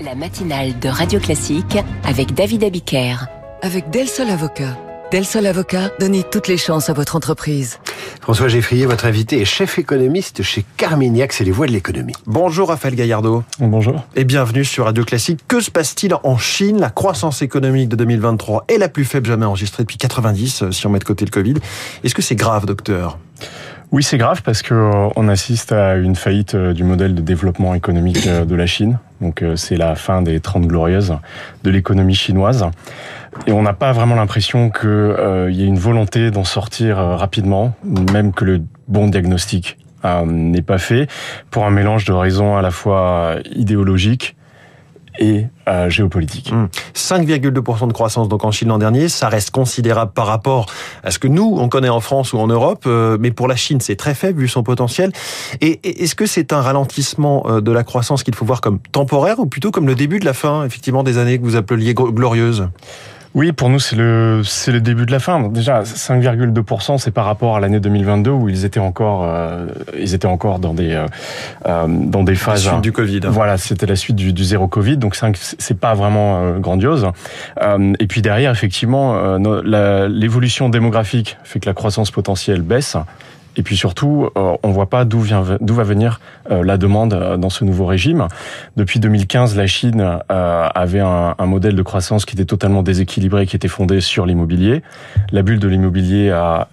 La matinale de Radio Classique avec David Abiker. Avec Del Sol Avocat. Del Sol Avocat, donnez toutes les chances à votre entreprise. François Geffrier, votre invité est chef économiste chez Carmignac, c'est les voies de l'économie. Bonjour Raphaël Gaillardeau. Bonjour. Et bienvenue sur Radio Classique. Que se passe-t-il en Chine? La croissance économique de 2023 est la plus faible jamais enregistrée depuis 90, euh, si on met de côté le Covid. Est-ce que c'est grave, docteur? Oui, c'est grave parce que euh, on assiste à une faillite euh, du modèle de développement économique de la Chine. Donc c'est la fin des 30 glorieuses de l'économie chinoise. Et on n'a pas vraiment l'impression qu'il euh, y ait une volonté d'en sortir rapidement, même que le bon diagnostic n'est pas fait, pour un mélange de raisons à la fois idéologiques et euh, géopolitique. 5,2% mmh. de croissance donc en Chine l'an dernier, ça reste considérable par rapport à ce que nous on connaît en France ou en Europe, euh, mais pour la Chine c'est très faible vu son potentiel. Et est-ce que c'est un ralentissement euh, de la croissance qu'il faut voir comme temporaire ou plutôt comme le début de la fin effectivement des années que vous appeliez glorieuses? Oui, pour nous, c'est le, c'est le début de la fin. déjà, 5,2%, c'est par rapport à l'année 2022 où ils étaient encore, euh, ils étaient encore dans des, euh, euh dans des phases. La suite du Covid. Voilà, c'était la suite du, du zéro Covid. Donc, c'est pas vraiment euh, grandiose. Et puis derrière, effectivement, l'évolution démographique fait que la croissance potentielle baisse. Et puis surtout, euh, on voit pas d'où vient d'où va venir euh, la demande euh, dans ce nouveau régime. Depuis 2015, la Chine avait un, un, modèle de croissance qui était totalement déséquilibré, qui était fondé sur l'immobilier. La bulle de l'immobilier a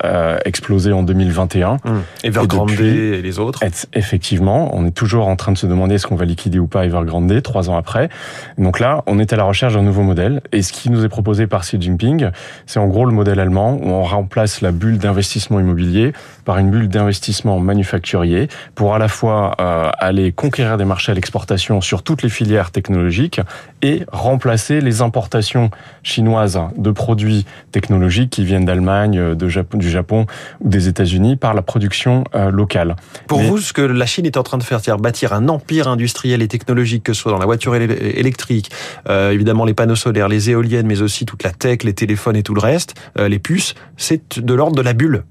explosé en 2021. Mmh. Et Evergrande et, les autres. Effectivement, on est toujours en train de se demander est-ce qu'on va liquider ou pas Evergrande trois ans après. Donc là, on est à la recherche d'un nouveau modèle. Et ce qui nous est proposé par Xi Jinping, c'est en gros le modèle allemand où on remplace la bulle d'investissement immobilier par une bulle d'investissement manufacturier pour à la fois euh, aller conquérir des marchés à l'exportation sur toutes les filières technologiques et remplacer les importations chinoises de produits technologiques qui viennent d'Allemagne, de Japon, du Japon ou des États-Unis par la production euh, locale. Pour vous, ce que la Chine est en train de faire, c'est-à-dire bâtir un empire industriel et technologique, que ce soit dans la voiture électrique, euh, évidemment les panneaux solaires, les éoliennes, mais aussi toute la tech, les téléphones et tout le reste, les puces, c'est de l'ordre de la bulle.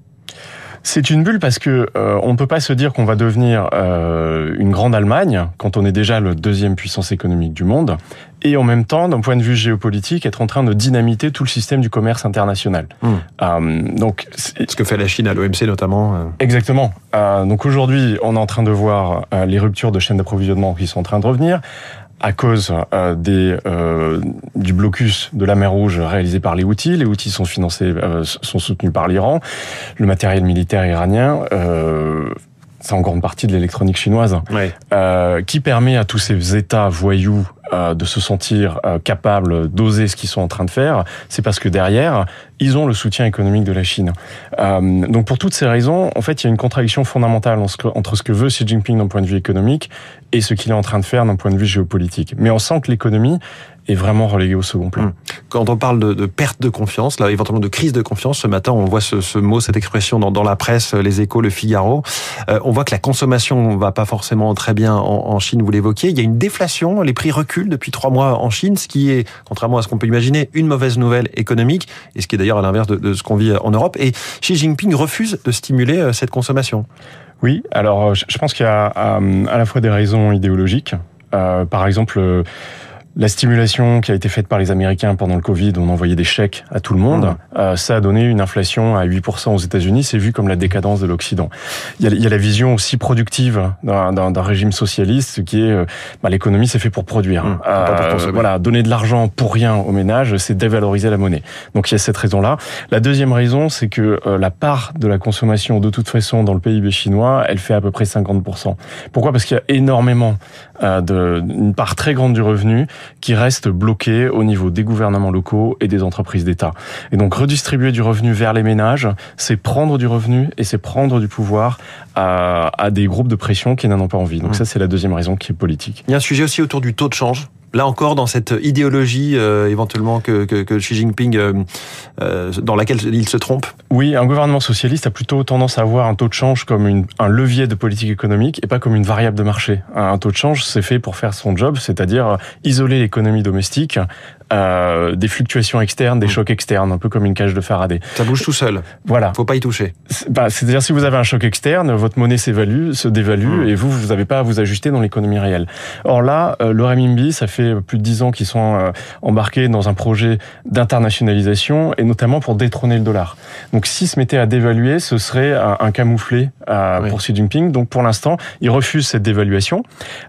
C'est une bulle parce que euh, on peut pas se dire qu'on va devenir euh, une grande Allemagne quand on est déjà le deuxième puissance économique du monde et en même temps, d'un point de vue géopolitique, être en train de dynamiter tout le système du commerce international. Euh, donc, ce que fait la Chine à l'OMC notamment. Euh. Exactement. Euh, donc aujourd'hui, on est en train de voir euh, les ruptures de chaînes d'approvisionnement qui sont en train de revenir à cause euh, des, euh, du blocus de la mer Rouge réalisé par les Houthis. Les Houthis sont financés, euh, sont soutenus par l'Iran. Le matériel militaire iranien c'est en grande partie de l'électronique chinoise, euh, qui permet à tous ces États voyous euh, de se sentir euh, capables d'oser ce qu'ils sont en train de faire, c'est parce que derrière, ils ont le soutien économique de la Chine. Euh, donc pour toutes ces raisons, en fait, il y a une contradiction fondamentale entre ce que veut Xi Jinping d'un point de vue économique et ce qu'il est en train de faire d'un point de vue géopolitique. Mais on sent que l'économie, est vraiment relégué au second plan. Hum. Quand on parle de, de, perte de confiance, là éventuellement de crise de confiance, ce matin on voit ce, ce mot, cette expression dans, dans, la presse, les échos, le Figaro. Euh, on voit que la consommation va pas forcément très bien en, en Chine, vous l'évoquiez. Il y a une déflation, les prix reculent depuis trois mois en Chine, ce qui est, contrairement à ce qu'on peut imaginer, une mauvaise nouvelle économique, et ce qui est d'ailleurs à l'inverse de, de, ce qu'on vit en Europe. Et Xi Jinping refuse de stimuler euh, cette consommation. Oui, alors euh, je pense qu'il y a euh, à la fois des raisons idéologiques. Euh, par exemple, la stimulation qui a été faite par les Américains pendant le Covid, on envoyait des chèques à tout le monde, mmh. euh, ça a donné une inflation à 8% aux États-Unis. C'est vu comme la décadence de l'Occident. Il, il y, a, la vision aussi productive d'un régime socialiste qui est euh, bah, l'économie c'est fait pour produire. Mmh. Euh, voilà, donner de l'argent pour rien aux ménages, c'est dévaloriser la monnaie. Donc il y a cette raison-là. La deuxième raison, c'est que euh, la part de la consommation de toute façon dans le PIB chinois, elle fait à peu près 50%. Pourquoi? Parce qu'il y a énormément euh, de, une part très grande du revenu qui reste bloqué au niveau des gouvernements locaux et des entreprises d'État. Et donc redistribuer du revenu vers les ménages, c'est prendre du revenu et c'est prendre du pouvoir à, à, des groupes de pression qui n'en ont pas envie. Donc mmh. ça, c'est la deuxième raison qui est politique. Il y a un sujet aussi autour du taux de change là encore dans cette idéologie euh, éventuellement que, que, Xi Jinping euh, euh, dans laquelle il se trompe Oui, un gouvernement socialiste a plutôt tendance à voir un taux de change comme un levier de politique économique et pas comme une variable de marché. Un taux de change, c'est fait pour faire son job, c'est-à-dire isoler l'économie domestique euh, des fluctuations externes, des mmh. chocs externes, un peu comme une cage de Faraday. Ça bouge tout seul. Voilà. Faut pas y toucher. Bah, C'est-à-dire si vous avez un choc externe, votre monnaie s'évalue, se dévalue, mmh. et vous, vous n'avez pas à vous ajuster dans l'économie réelle. Or là, le renminbi, ça fait plus de dix ans qu'ils sont embarqués dans un projet d'internationalisation et notamment pour détrôner le dollar. Donc s'ils se mettaient à dévaluer, ce serait un, camouflet pour Xi Jinping. Donc pour l'instant, ils refusent cette dévaluation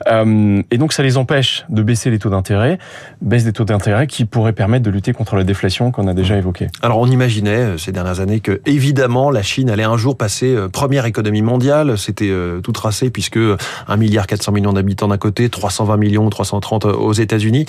et donc ça les empêche de baisser les taux d'intérêt, baisse des taux d'intérêt qui pourrait permettre de lutter contre la déflation qu'on a déjà évoquée. Alors on imaginait ces dernières années que évidemment la Chine allait un jour passer première économie mondiale. C'était tout tracé puisque 1 milliard 400 millions d'habitants d'un côté, 320 millions, 330 aux États-Unis.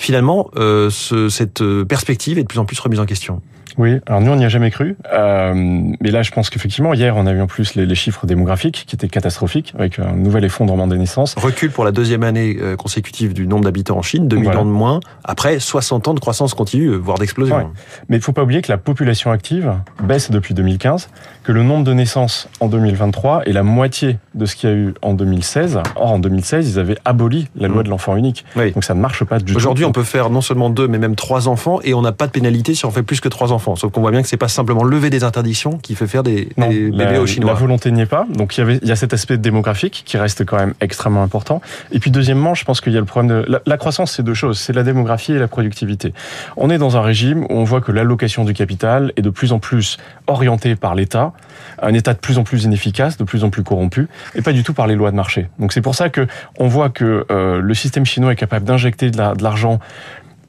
Finalement, euh, ce, cette perspective est de plus en plus remise en question. Oui, alors nous on n'y a jamais cru, euh, mais là je pense qu'effectivement hier on a vu en plus les, les, chiffres démographiques qui étaient catastrophiques avec un nouvel effondrement des naissances. Recul pour la deuxième année euh, consécutive du nombre d'habitants en Chine, 2 millions de moins, après 60 ans de croissance continue, euh, voire d'explosion. Ouais. Mais il faut pas oublier que la population active baisse depuis 2015, que le nombre de naissances en 2023 est la moitié de ce qu'il y a eu en 2016. Or en 2016 ils avaient aboli la loi mmh. de l'enfant unique, oui. donc ça ne marche pas du tout. Aujourd'hui on peut faire non seulement deux mais même trois enfants et on n'a pas de pénalité si on fait plus que trois enfants. Sauf qu'on voit bien que c'est pas simplement lever des interdictions qui fait faire des, non, des bébés la, aux Chinois. La volonté n'y est pas. Donc il y, avait, il y a cet aspect démographique qui reste quand même extrêmement important. Et puis deuxièmement, je pense qu'il y a le problème de la, la croissance, c'est deux choses, c'est la démographie et la productivité. On est dans un régime où on voit que l'allocation du capital est de plus en plus orientée par l'État, un État de plus en plus inefficace, de plus en plus corrompu, et pas du tout par les lois de marché. Donc c'est pour ça que on voit que euh, le système chinois est capable d'injecter de l'argent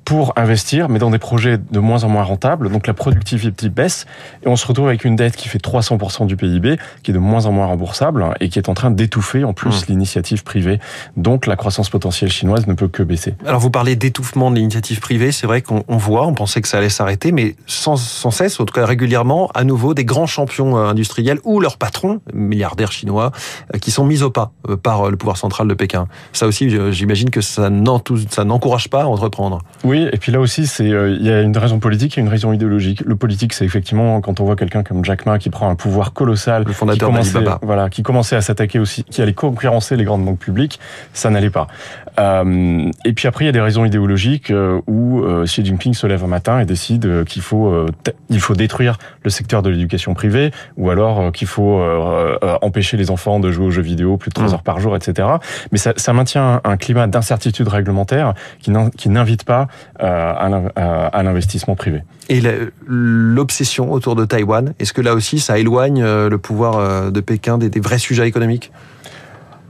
pour investir, mais dans des projets de moins en moins rentables. Donc la productivité baisse et on se retrouve avec une dette qui fait 300% du PIB, qui est de moins en moins remboursable et qui est en train d'étouffer en plus mmh. l'initiative privée. Donc la croissance potentielle chinoise ne peut que baisser. Alors vous parlez d'étouffement de l'initiative privée, c'est vrai qu'on voit, on pensait que ça allait s'arrêter, mais sans, sans cesse, en tout cas régulièrement, à nouveau des grands champions euh, industriels ou leurs patrons, milliardaires chinois, euh, qui sont mis au pas euh, par le pouvoir central de Pékin. Ça aussi, j'imagine que ça n'encourage pas à entreprendre. Oui, oui, et puis là aussi, c'est euh, il y a une raison politique et une raison idéologique. Le politique, c'est effectivement quand on voit quelqu'un comme Jack Ma qui prend un pouvoir colossal, le fondateur voilà, qui commençait à s'attaquer aussi, qui allait concurrencer les grandes banques publiques, ça n'allait pas. Euh, et puis après, il y a des raisons idéologiques euh, où Xi Jinping se lève un matin et décide qu'il faut il faut détruire le secteur de l'éducation privée, ou alors qu'il faut empêcher les enfants de jouer aux jeux vidéo plus de trois mmh. heures par jour, etc. Mais ça, ça maintient un climat d'incertitude réglementaire qui n'invite pas à l'investissement privé. Et l'obsession autour de Taïwan, est-ce que là aussi ça éloigne le pouvoir de Pékin des, des vrais sujets économiques?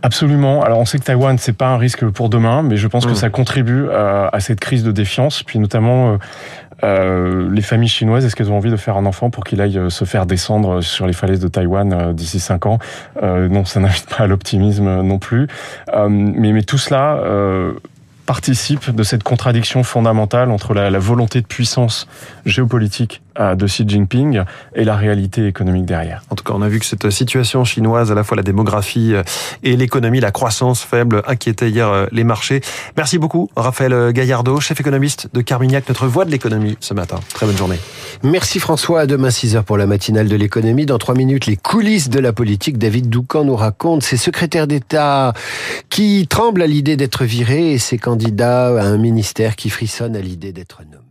Absolument. Alors on sait que Taïwan c'est pas un risque pour demain, mais je pense mmh. que ça contribue à, à, cette crise de défiance, puis notamment euh, euh, les familles chinoises. Est-ce qu'elles ont envie de faire un enfant pour qu'il aille se faire descendre sur les falaises de Taïwan euh, d'ici cinq ans? Euh, Non, ça n'invite pas à l'optimisme non plus. mais, mais tout cela participe de cette contradiction fondamentale entre la, volonté de puissance géopolitique de Xi Jinping et la réalité économique derrière. En tout cas, on a vu que cette situation chinoise, à la fois la démographie euh, et l'économie, la croissance faible, inquiétait hier euh, les marchés. Merci beaucoup, Raphaël Gaillardeau, chef économiste de Carmignac, notre voix de l'économie ce matin. Très bonne journée. Merci François. À demain 6h pour la matinale de l'économie. Dans trois minutes, les coulisses de la politique. David Doucan nous raconte ses secrétaires d'État qui tremblent à l'idée d'être virés et ses candidats à un ministère qui frissonne à l'idée d'être nommés.